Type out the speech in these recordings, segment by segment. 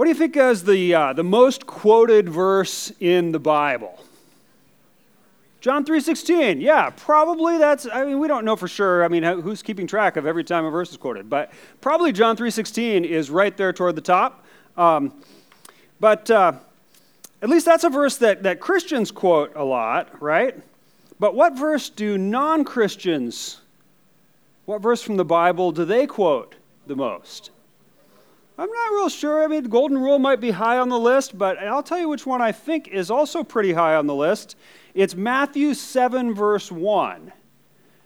What do you think is the, uh, the most quoted verse in the Bible? John 3:16. Yeah, probably that's I mean we don't know for sure. I mean who's keeping track of every time a verse is quoted, but probably John 3:16 is right there toward the top. Um, but uh, at least that's a verse that, that Christians quote a lot, right? But what verse do non-Christians what verse from the Bible do they quote the most? I'm not real sure. I mean, the Golden Rule might be high on the list, but I'll tell you which one I think is also pretty high on the list. It's Matthew 7, verse 1.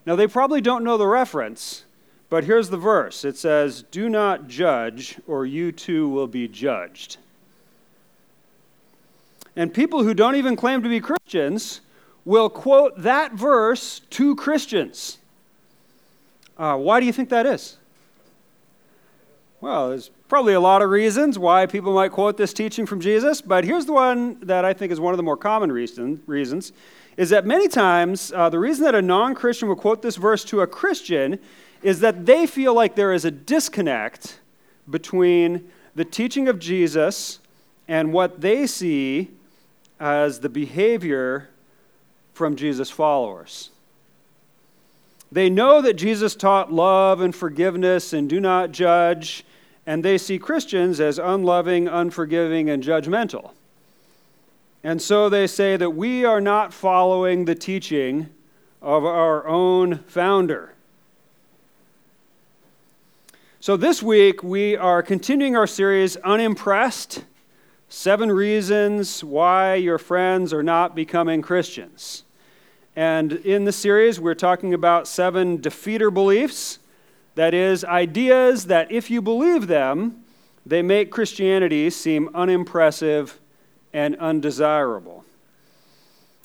Now, they probably don't know the reference, but here's the verse it says, Do not judge, or you too will be judged. And people who don't even claim to be Christians will quote that verse to Christians. Uh, why do you think that is? Well, there's probably a lot of reasons why people might quote this teaching from Jesus, but here's the one that I think is one of the more common reason, reasons is that many times uh, the reason that a non Christian will quote this verse to a Christian is that they feel like there is a disconnect between the teaching of Jesus and what they see as the behavior from Jesus' followers. They know that Jesus taught love and forgiveness and do not judge and they see Christians as unloving, unforgiving, and judgmental. And so they say that we are not following the teaching of our own founder. So this week we are continuing our series, Unimpressed Seven Reasons Why Your Friends Are Not Becoming Christians. And in the series, we're talking about seven defeater beliefs that is, ideas that if you believe them, they make Christianity seem unimpressive and undesirable.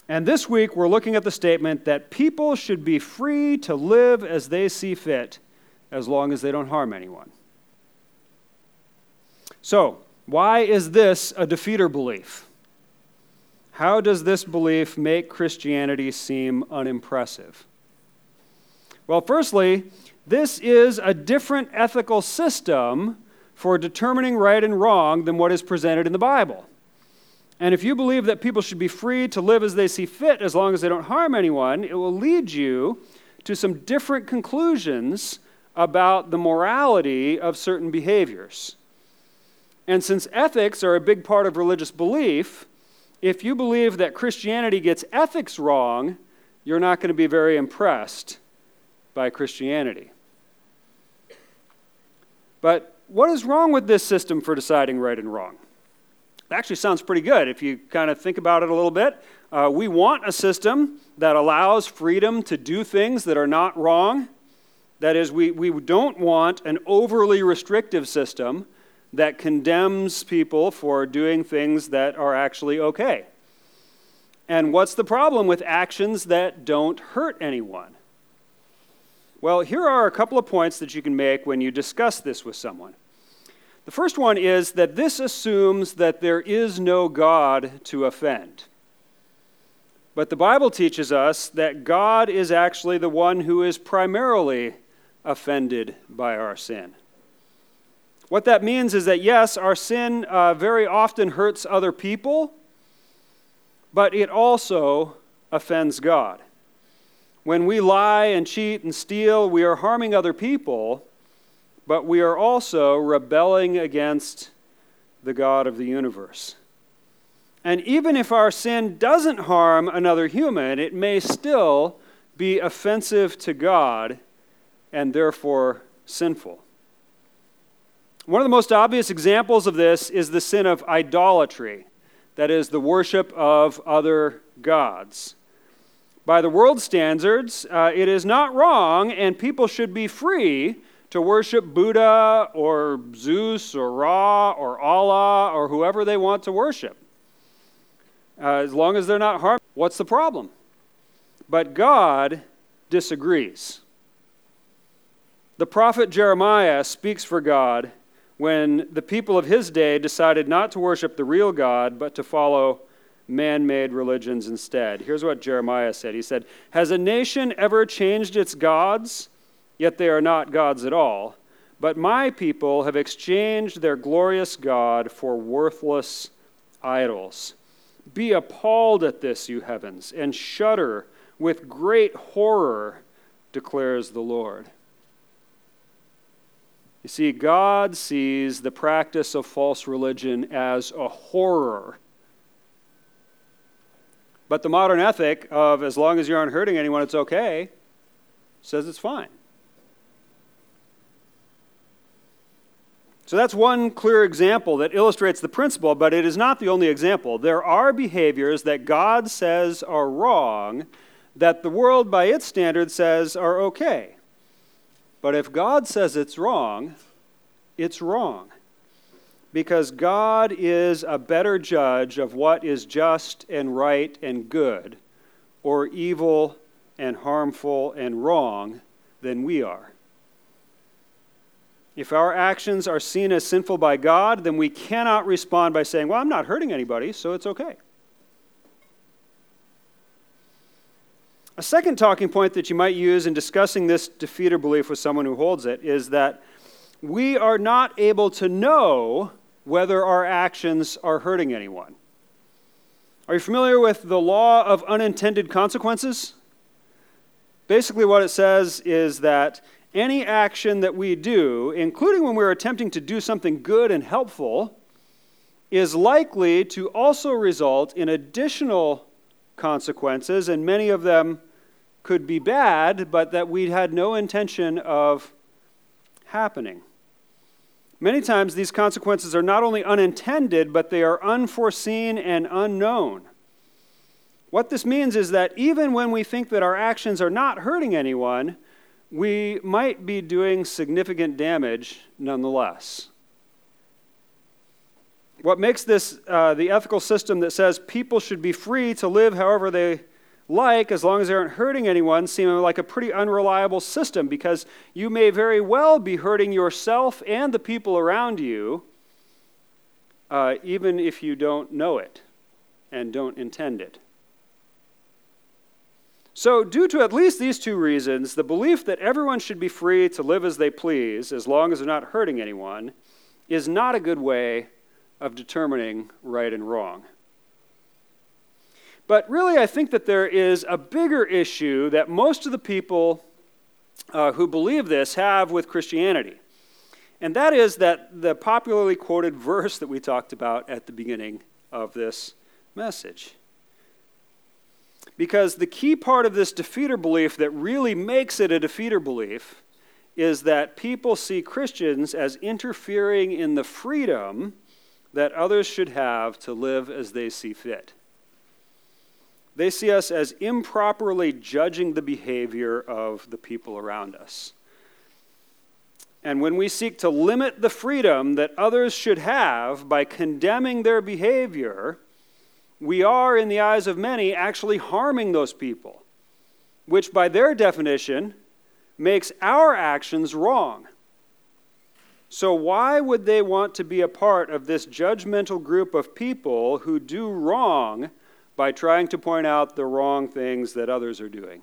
And this week, we're looking at the statement that people should be free to live as they see fit as long as they don't harm anyone. So, why is this a defeater belief? How does this belief make Christianity seem unimpressive? Well, firstly, this is a different ethical system for determining right and wrong than what is presented in the Bible. And if you believe that people should be free to live as they see fit as long as they don't harm anyone, it will lead you to some different conclusions about the morality of certain behaviors. And since ethics are a big part of religious belief, if you believe that Christianity gets ethics wrong, you're not going to be very impressed by Christianity. But what is wrong with this system for deciding right and wrong? It actually sounds pretty good if you kind of think about it a little bit. Uh, we want a system that allows freedom to do things that are not wrong. That is, we, we don't want an overly restrictive system that condemns people for doing things that are actually okay. And what's the problem with actions that don't hurt anyone? Well, here are a couple of points that you can make when you discuss this with someone. The first one is that this assumes that there is no God to offend. But the Bible teaches us that God is actually the one who is primarily offended by our sin. What that means is that, yes, our sin uh, very often hurts other people, but it also offends God. When we lie and cheat and steal, we are harming other people, but we are also rebelling against the God of the universe. And even if our sin doesn't harm another human, it may still be offensive to God and therefore sinful. One of the most obvious examples of this is the sin of idolatry, that is, the worship of other gods. By the world standards, uh, it is not wrong, and people should be free to worship Buddha or Zeus or Ra or Allah or whoever they want to worship. Uh, as long as they're not harmed, what's the problem? But God disagrees. The prophet Jeremiah speaks for God when the people of his day decided not to worship the real God, but to follow man made religions instead. Here's what Jeremiah said He said, Has a nation ever changed its gods? Yet they are not gods at all. But my people have exchanged their glorious God for worthless idols. Be appalled at this, you heavens, and shudder with great horror, declares the Lord. You see, God sees the practice of false religion as a horror. But the modern ethic of as long as you aren't hurting anyone, it's okay, says it's fine. So that's one clear example that illustrates the principle, but it is not the only example. There are behaviors that God says are wrong that the world, by its standards, says are okay. But if God says it's wrong, it's wrong. Because God is a better judge of what is just and right and good, or evil and harmful and wrong, than we are. If our actions are seen as sinful by God, then we cannot respond by saying, Well, I'm not hurting anybody, so it's okay. A second talking point that you might use in discussing this defeater belief with someone who holds it is that we are not able to know whether our actions are hurting anyone. Are you familiar with the law of unintended consequences? Basically, what it says is that any action that we do, including when we're attempting to do something good and helpful, is likely to also result in additional consequences, and many of them could be bad, but that we had no intention of happening. Many times, these consequences are not only unintended, but they are unforeseen and unknown. What this means is that even when we think that our actions are not hurting anyone, we might be doing significant damage nonetheless. What makes this uh, the ethical system that says people should be free to live however they like as long as they aren't hurting anyone seem like a pretty unreliable system because you may very well be hurting yourself and the people around you uh, even if you don't know it and don't intend it. So, due to at least these two reasons, the belief that everyone should be free to live as they please, as long as they're not hurting anyone, is not a good way of determining right and wrong. But really, I think that there is a bigger issue that most of the people uh, who believe this have with Christianity. And that is that the popularly quoted verse that we talked about at the beginning of this message. Because the key part of this defeater belief that really makes it a defeater belief is that people see Christians as interfering in the freedom that others should have to live as they see fit. They see us as improperly judging the behavior of the people around us. And when we seek to limit the freedom that others should have by condemning their behavior, we are, in the eyes of many, actually harming those people, which by their definition makes our actions wrong. So, why would they want to be a part of this judgmental group of people who do wrong by trying to point out the wrong things that others are doing?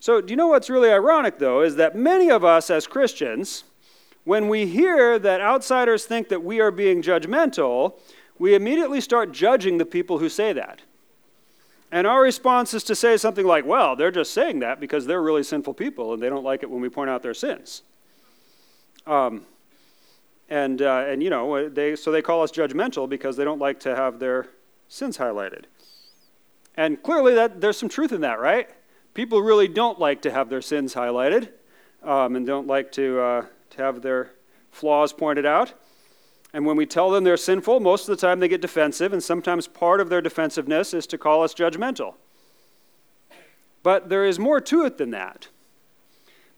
So, do you know what's really ironic, though, is that many of us as Christians, when we hear that outsiders think that we are being judgmental, we immediately start judging the people who say that. And our response is to say something like, well, they're just saying that because they're really sinful people and they don't like it when we point out their sins. Um, and, uh, and, you know, they, so they call us judgmental because they don't like to have their sins highlighted. And clearly, that, there's some truth in that, right? People really don't like to have their sins highlighted um, and don't like to, uh, to have their flaws pointed out. And when we tell them they're sinful, most of the time they get defensive, and sometimes part of their defensiveness is to call us judgmental. But there is more to it than that.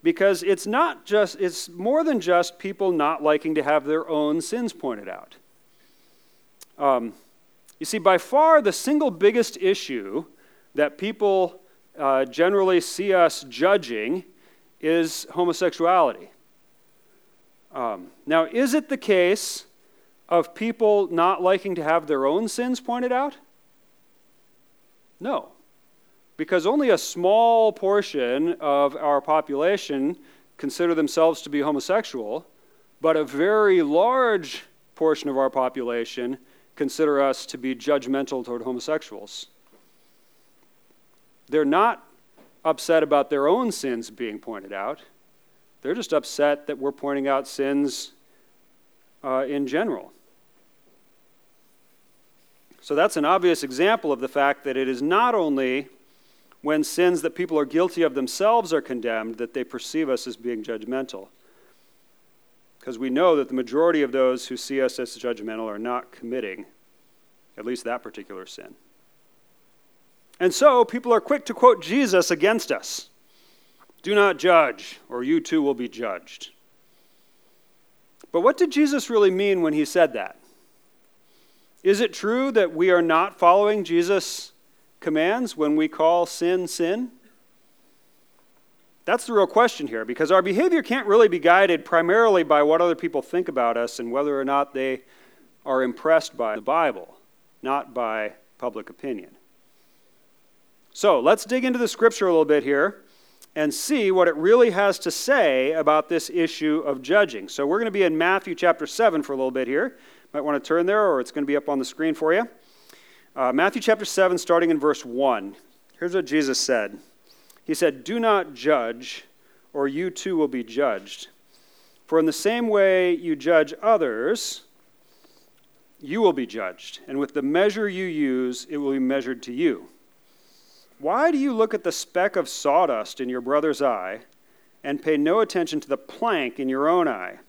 Because it's not just, it's more than just people not liking to have their own sins pointed out. Um, you see, by far the single biggest issue that people uh, generally see us judging is homosexuality. Um, now, is it the case of people not liking to have their own sins pointed out? No. Because only a small portion of our population consider themselves to be homosexual, but a very large portion of our population consider us to be judgmental toward homosexuals. They're not upset about their own sins being pointed out, they're just upset that we're pointing out sins uh, in general. So that's an obvious example of the fact that it is not only when sins that people are guilty of themselves are condemned that they perceive us as being judgmental. Because we know that the majority of those who see us as judgmental are not committing at least that particular sin. And so people are quick to quote Jesus against us Do not judge, or you too will be judged. But what did Jesus really mean when he said that? Is it true that we are not following Jesus' commands when we call sin sin? That's the real question here because our behavior can't really be guided primarily by what other people think about us and whether or not they are impressed by the Bible, not by public opinion. So let's dig into the scripture a little bit here and see what it really has to say about this issue of judging. So we're going to be in Matthew chapter 7 for a little bit here. Might want to turn there, or it's going to be up on the screen for you. Uh, Matthew chapter 7, starting in verse 1. Here's what Jesus said He said, Do not judge, or you too will be judged. For in the same way you judge others, you will be judged. And with the measure you use, it will be measured to you. Why do you look at the speck of sawdust in your brother's eye and pay no attention to the plank in your own eye?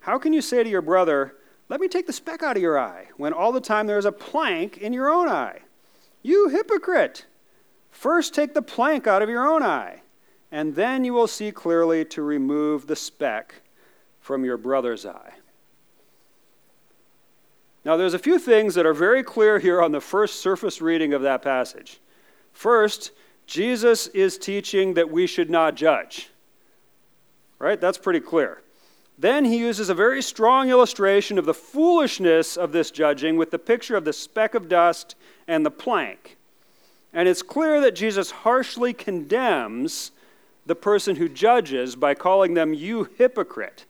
How can you say to your brother, let me take the speck out of your eye, when all the time there is a plank in your own eye. You hypocrite! First take the plank out of your own eye, and then you will see clearly to remove the speck from your brother's eye. Now, there's a few things that are very clear here on the first surface reading of that passage. First, Jesus is teaching that we should not judge. Right? That's pretty clear. Then he uses a very strong illustration of the foolishness of this judging with the picture of the speck of dust and the plank. And it's clear that Jesus harshly condemns the person who judges by calling them, you hypocrite.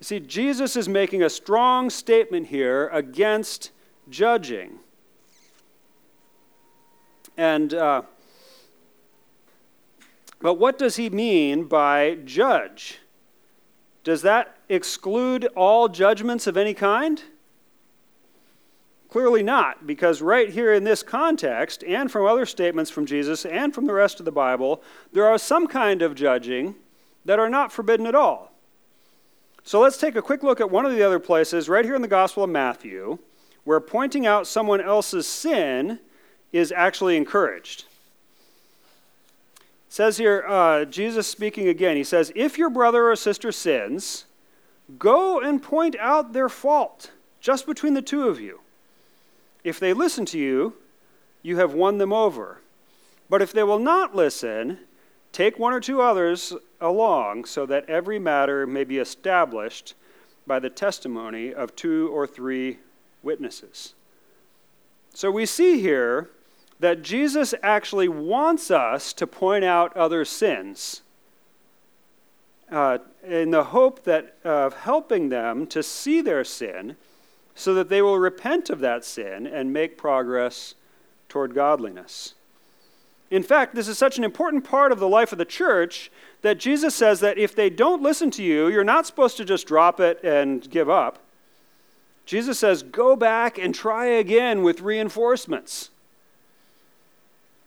You see, Jesus is making a strong statement here against judging. And, uh, but what does he mean by judge? Does that exclude all judgments of any kind? Clearly not, because right here in this context, and from other statements from Jesus and from the rest of the Bible, there are some kind of judging that are not forbidden at all. So let's take a quick look at one of the other places, right here in the Gospel of Matthew, where pointing out someone else's sin is actually encouraged. Says here, uh, Jesus speaking again, he says, If your brother or sister sins, go and point out their fault just between the two of you. If they listen to you, you have won them over. But if they will not listen, take one or two others along so that every matter may be established by the testimony of two or three witnesses. So we see here that Jesus actually wants us to point out other sins uh, in the hope that of helping them to see their sin so that they will repent of that sin and make progress toward godliness. In fact, this is such an important part of the life of the church that Jesus says that if they don't listen to you, you're not supposed to just drop it and give up. Jesus says, go back and try again with reinforcements.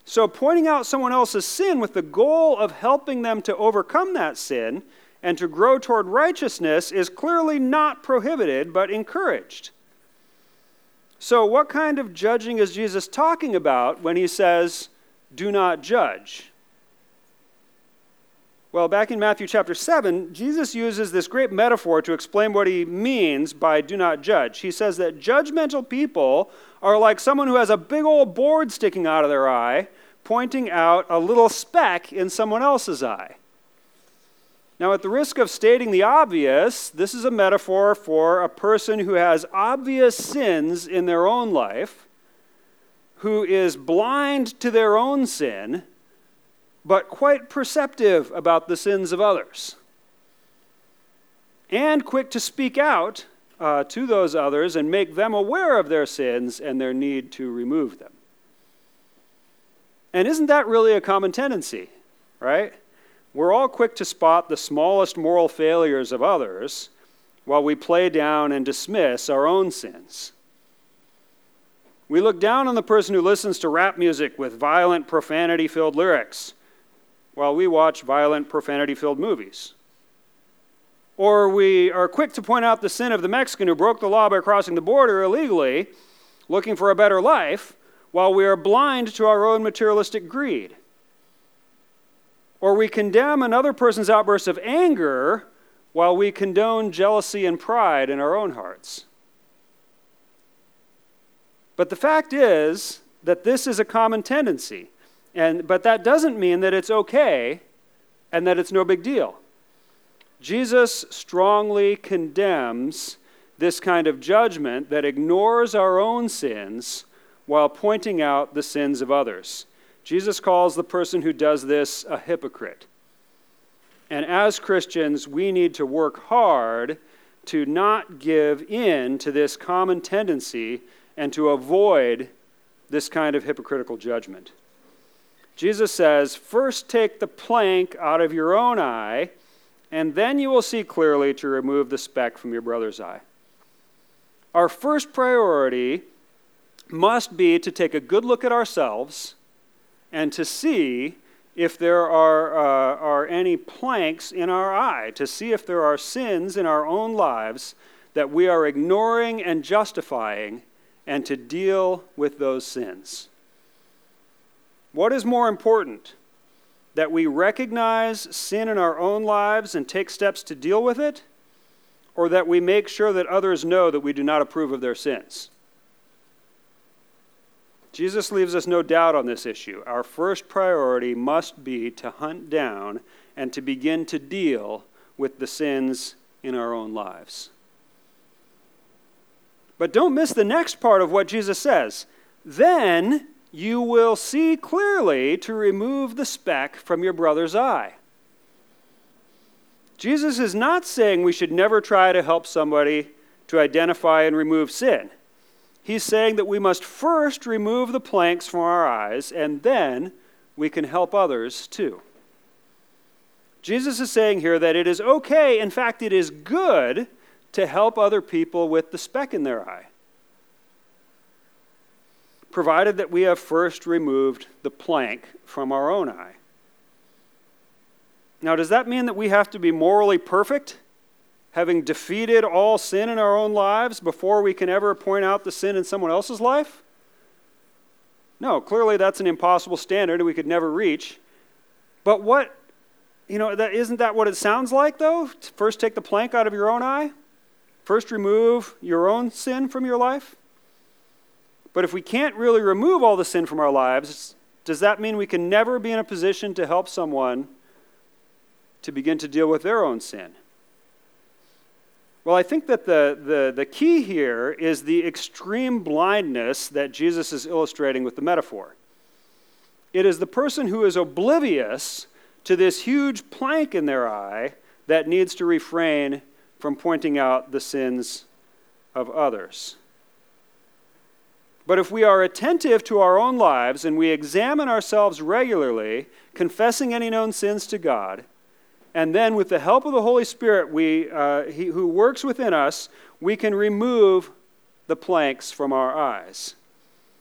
So, pointing out someone else's sin with the goal of helping them to overcome that sin and to grow toward righteousness is clearly not prohibited but encouraged. So, what kind of judging is Jesus talking about when he says, do not judge? Well, back in Matthew chapter 7, Jesus uses this great metaphor to explain what he means by do not judge. He says that judgmental people are like someone who has a big old board sticking out of their eye, pointing out a little speck in someone else's eye. Now, at the risk of stating the obvious, this is a metaphor for a person who has obvious sins in their own life, who is blind to their own sin, but quite perceptive about the sins of others, and quick to speak out uh, to those others and make them aware of their sins and their need to remove them. And isn't that really a common tendency, right? We're all quick to spot the smallest moral failures of others while we play down and dismiss our own sins. We look down on the person who listens to rap music with violent, profanity filled lyrics while we watch violent, profanity filled movies. Or we are quick to point out the sin of the Mexican who broke the law by crossing the border illegally, looking for a better life, while we are blind to our own materialistic greed. Or we condemn another person's outburst of anger while we condone jealousy and pride in our own hearts. But the fact is that this is a common tendency. And, but that doesn't mean that it's okay and that it's no big deal. Jesus strongly condemns this kind of judgment that ignores our own sins while pointing out the sins of others. Jesus calls the person who does this a hypocrite. And as Christians, we need to work hard to not give in to this common tendency and to avoid this kind of hypocritical judgment. Jesus says, First take the plank out of your own eye, and then you will see clearly to remove the speck from your brother's eye. Our first priority must be to take a good look at ourselves and to see if there are, uh, are any planks in our eye, to see if there are sins in our own lives that we are ignoring and justifying and to deal with those sins. What is more important? That we recognize sin in our own lives and take steps to deal with it, or that we make sure that others know that we do not approve of their sins? Jesus leaves us no doubt on this issue. Our first priority must be to hunt down and to begin to deal with the sins in our own lives. But don't miss the next part of what Jesus says. Then you will see clearly to remove the speck from your brother's eye. Jesus is not saying we should never try to help somebody to identify and remove sin. He's saying that we must first remove the planks from our eyes, and then we can help others too. Jesus is saying here that it is okay, in fact, it is good to help other people with the speck in their eye, provided that we have first removed the plank from our own eye. Now, does that mean that we have to be morally perfect, having defeated all sin in our own lives before we can ever point out the sin in someone else's life? No, clearly that's an impossible standard we could never reach. But what, you know, that, isn't that what it sounds like, though? First take the plank out of your own eye? First, remove your own sin from your life. But if we can't really remove all the sin from our lives, does that mean we can never be in a position to help someone to begin to deal with their own sin? Well, I think that the, the, the key here is the extreme blindness that Jesus is illustrating with the metaphor. It is the person who is oblivious to this huge plank in their eye that needs to refrain from pointing out the sins of others. But if we are attentive to our own lives and we examine ourselves regularly, confessing any known sins to God, and then with the help of the Holy Spirit we, uh, he, who works within us, we can remove the planks from our eyes.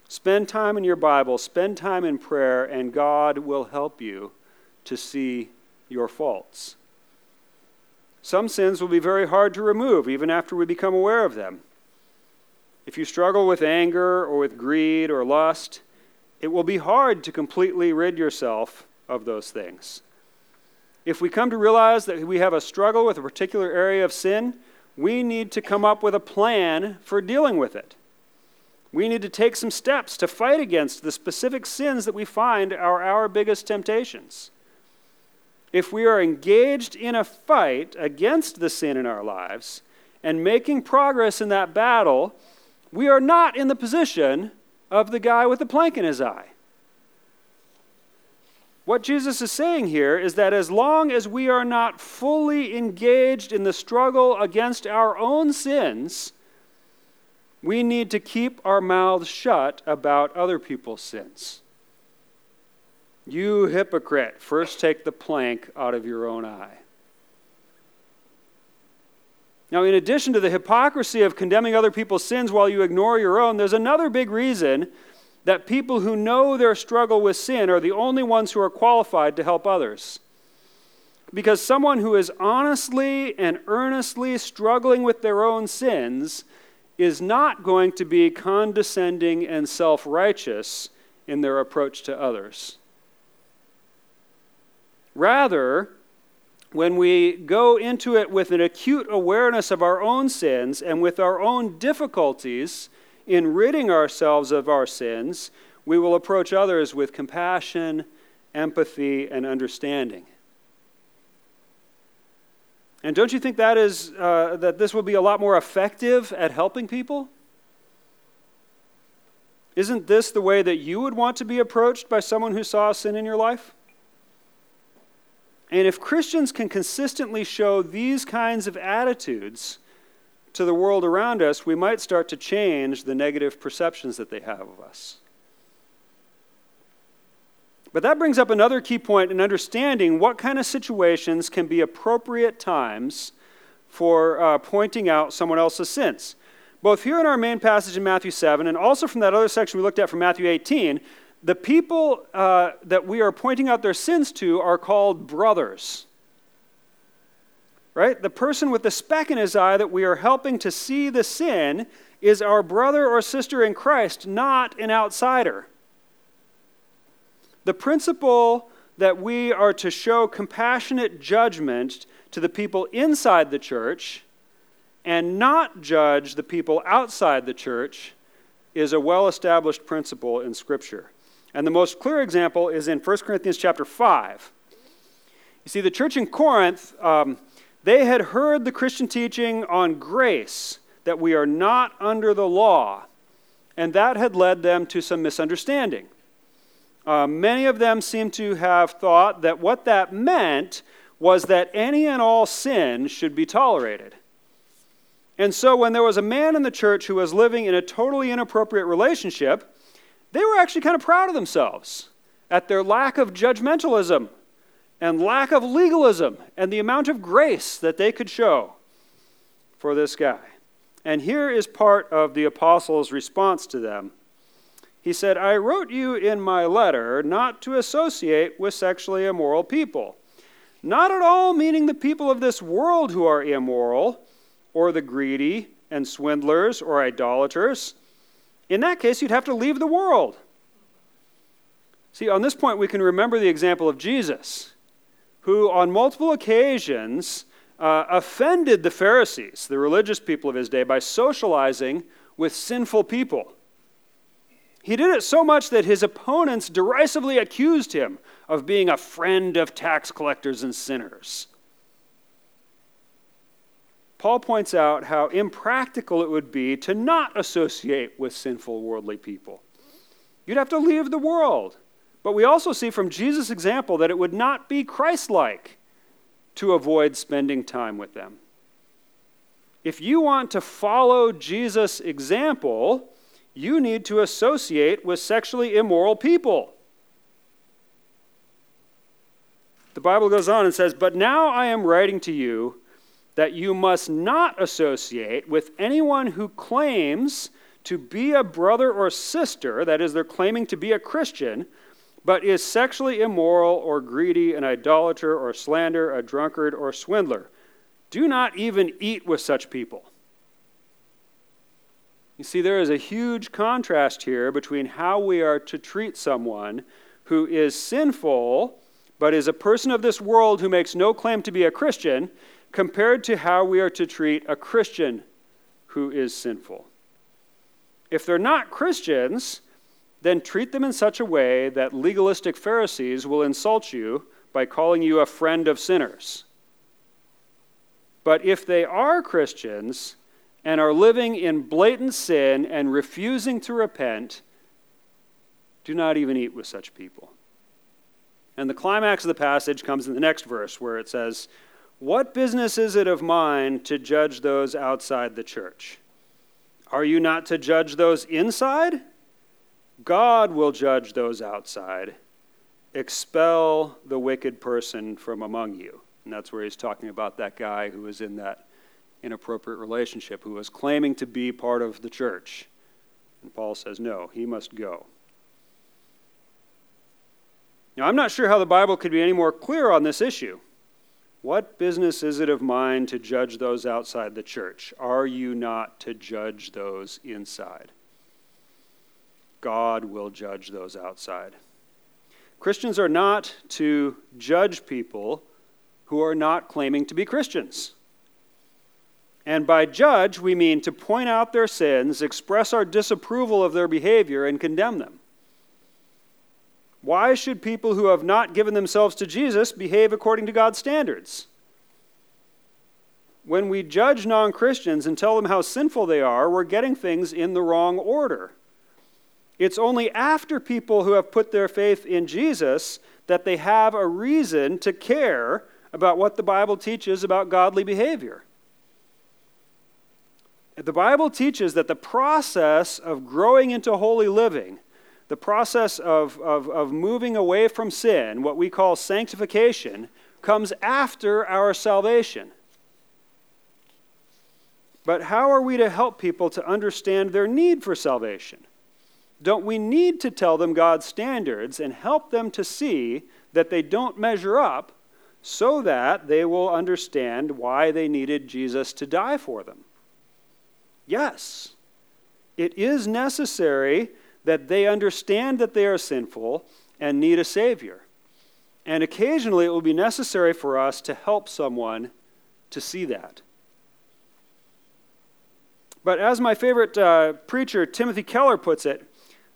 Spend time in your Bible, spend time in prayer, and God will help you to see your faults. Some sins will be very hard to remove even after we become aware of them. If you struggle with anger or with greed or lust, it will be hard to completely rid yourself of those things. If we come to realize that we have a struggle with a particular area of sin, we need to come up with a plan for dealing with it. We need to take some steps to fight against the specific sins that we find are our biggest temptations if we are engaged in a fight against the sin in our lives and making progress in that battle, we are not in the position of the guy with the plank in his eye. What Jesus is saying here is that as long as we are not fully engaged in the struggle against our own sins, we need to keep our mouths shut about other people's sins. You hypocrite, first take the plank out of your own eye. Now, in addition to the hypocrisy of condemning other people's sins while you ignore your own, there's another big reason that people who know their struggle with sin are the only ones who are qualified to help others. Because someone who is honestly and earnestly struggling with their own sins is not going to be condescending and self righteous in their approach to others. Rather, when we go into it with an acute awareness of our own sins and with our own difficulties, in ridding ourselves of our sins, we will approach others with compassion, empathy, and understanding. And don't you think that is uh, that this will be a lot more effective at helping people? Isn't this the way that you would want to be approached by someone who saw a sin in your life? And if Christians can consistently show these kinds of attitudes, to the world around us, we might start to change the negative perceptions that they have of us. But that brings up another key point in understanding what kind of situations can be appropriate times for uh, pointing out someone else's sins. Both here in our main passage in Matthew 7 and also from that other section we looked at from Matthew 18, the people uh, that we are pointing out their sins to are called brothers right? The person with the speck in his eye that we are helping to see the sin is our brother or sister in Christ, not an outsider. The principle that we are to show compassionate judgment to the people inside the church and not judge the people outside the church is a well established principle in Scripture. And the most clear example is in 1 Corinthians chapter 5. You see, the church in Corinth. Um, they had heard the Christian teaching on grace, that we are not under the law, and that had led them to some misunderstanding. Uh, many of them seem to have thought that what that meant was that any and all sin should be tolerated. And so, when there was a man in the church who was living in a totally inappropriate relationship, they were actually kind of proud of themselves at their lack of judgmentalism and lack of legalism and the amount of grace that they could show for this guy. And here is part of the apostle's response to them. He said, I wrote you in my letter not to associate with sexually immoral people. Not at all meaning the people of this world who are immoral, or the greedy and swindlers or idolaters. In that case, you'd have to leave the world. See, on this point, we can remember the example of Jesus who on multiple occasions uh, offended the Pharisees, the religious people of his day, by socializing with sinful people. He did it so much that his opponents derisively accused him of being a friend of tax collectors and sinners. Paul points out how impractical it would be to not associate with sinful worldly people. You'd have to leave the world. But we also see from Jesus' example that it would not be Christ like to avoid spending time with them. If you want to follow Jesus' example, you need to associate with sexually immoral people. The Bible goes on and says, But now I am writing to you that you must not associate with anyone who claims to be a brother or sister, that is, they're claiming to be a Christian, but is sexually immoral or greedy, an idolater or slander, a drunkard or swindler. Do not even eat with such people. You see, there is a huge contrast here between how we are to treat someone who is sinful, but is a person of this world who makes no claim to be a Christian, compared to how we are to treat a Christian who is sinful. If they're not Christians, then treat them in such a way that legalistic Pharisees will insult you by calling you a friend of sinners. But if they are Christians and are living in blatant sin and refusing to repent, Do not even eat with such people. And the climax of the passage comes in the next verse where it says, What business is it of mine to judge those outside the church? Are you not to judge those inside? God will judge those outside. Expel the wicked person from among you. And that's where he's talking about that guy who was in that inappropriate relationship, who was claiming to be part of the church. And Paul says, no, he must go. Now, I'm not sure how the Bible could be any more clear on this issue. What business is it of mine to judge those outside the church? Are you not to judge those inside? God will judge those outside. Christians are not to judge people who are not claiming to be Christians. And by judge, we mean to point out their sins, express our disapproval of their behavior, and condemn them. Why should people who have not given themselves to Jesus behave according to God's standards? When we judge non Christians and tell them how sinful they are, we're getting things in the wrong order. It's only after people who have put their faith in Jesus that they have a reason to care about what the Bible teaches about godly behavior. The Bible teaches that the process of growing into holy living the process of, of, of moving away from sin, what we call sanctification, comes after our salvation. But how are we to help people to understand their need for salvation? Don't we need to tell them God's standards and help them to see that they don't measure up so that they will understand why they needed Jesus to die for them? Yes, it is necessary that they understand that they are sinful and need a Savior. And occasionally it will be necessary for us to help someone to see that. But as my favorite uh, preacher, Timothy Keller, puts it,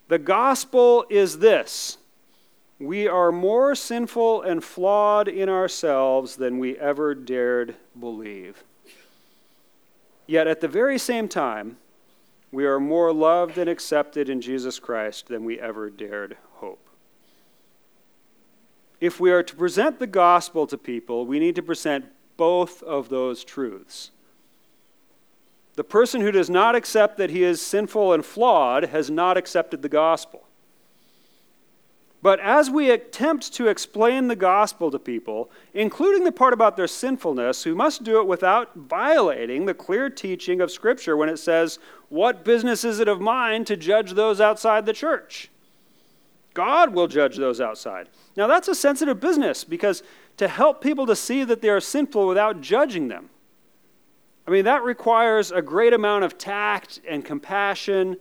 the gospel is this we are more sinful and flawed in ourselves than we ever dared believe. Yet at the very same time, we are more loved and accepted in Jesus Christ than we ever dared hope. If we are to present the gospel to people, we need to present both of those truths. The person who does not accept that he is sinful and flawed has not accepted the gospel. But as we attempt to explain the gospel to people, including the part about their sinfulness, we must do it without violating the clear teaching of Scripture when it says, What business is it of mine to judge those outside the church? God will judge those outside. Now, that's a sensitive business because to help people to see that they are sinful without judging them, I mean, that requires a great amount of tact and compassion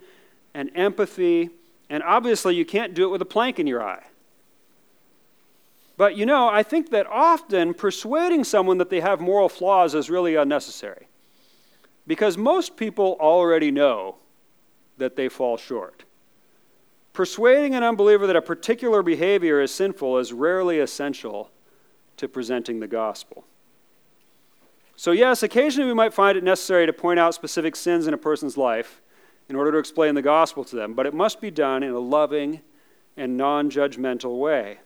and empathy and obviously, you can't do it with a plank in your eye. But you know, I think that often persuading someone that they have moral flaws is really unnecessary. Because most people already know that they fall short. Persuading an unbeliever that a particular behavior is sinful is rarely essential to presenting the gospel. So, yes, occasionally we might find it necessary to point out specific sins in a person's life in order to explain the gospel to them, but it must be done in a loving and non judgmental way.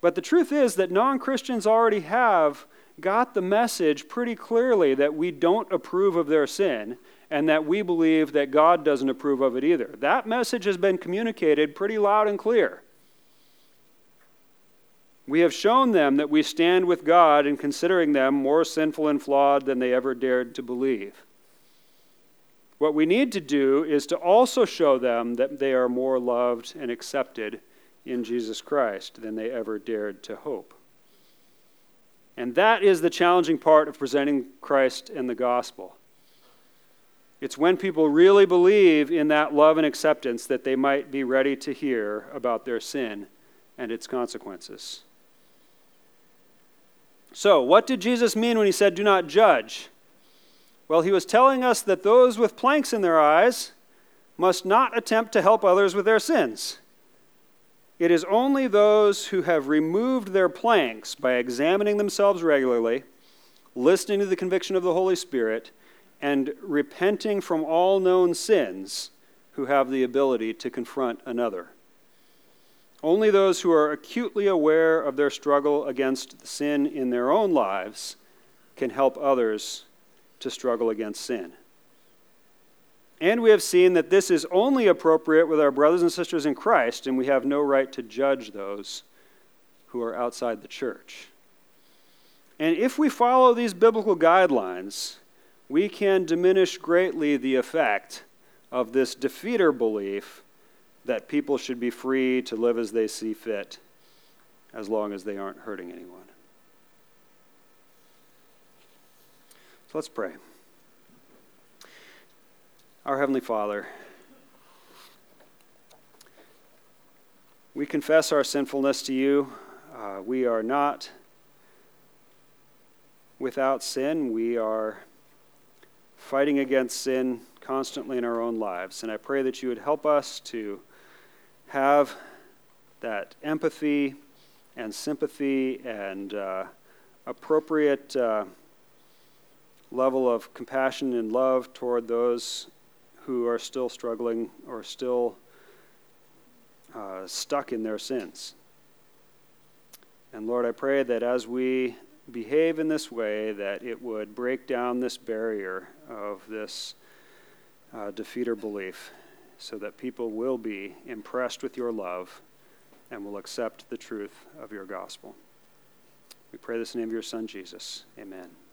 But the truth is that non Christians already have got the message pretty clearly that we don't approve of their sin and that we believe that God doesn't approve of it either. That message has been communicated pretty loud and clear. We have shown them that we stand with God in considering them more sinful and flawed than they ever dared to believe. What we need to do is to also show them that they are more loved and accepted in Jesus Christ than they ever dared to hope. And that is the challenging part of presenting Christ and the gospel. It's when people really believe in that love and acceptance that they might be ready to hear about their sin and its consequences. So, what did Jesus mean when he said, Do not judge? Well, he was telling us that those with planks in their eyes must not attempt to help others with their sins. It is only those who have removed their planks by examining themselves regularly, listening to the conviction of the Holy Spirit, and repenting from all known sins who have the ability to confront another. Only those who are acutely aware of their struggle against sin in their own lives can help others to struggle against sin. And we have seen that this is only appropriate with our brothers and sisters in Christ, and we have no right to judge those who are outside the church. And if we follow these biblical guidelines, we can diminish greatly the effect of this defeater belief that people should be free to live as they see fit as long as they aren't hurting anyone. So let's pray. Our Heavenly Father, we confess our sinfulness to you. Uh, we are not without sin. We are fighting against sin constantly in our own lives. And I pray that you would help us to have that empathy and sympathy and uh, appropriate uh, level of compassion and love toward those who are still struggling or still uh, stuck in their sins. And Lord, I pray that as we behave in this way, that it would break down this barrier of this uh, defeater belief so that people will be impressed with your love and will accept the truth of your gospel. We pray this in the name of your Son, Jesus. Amen.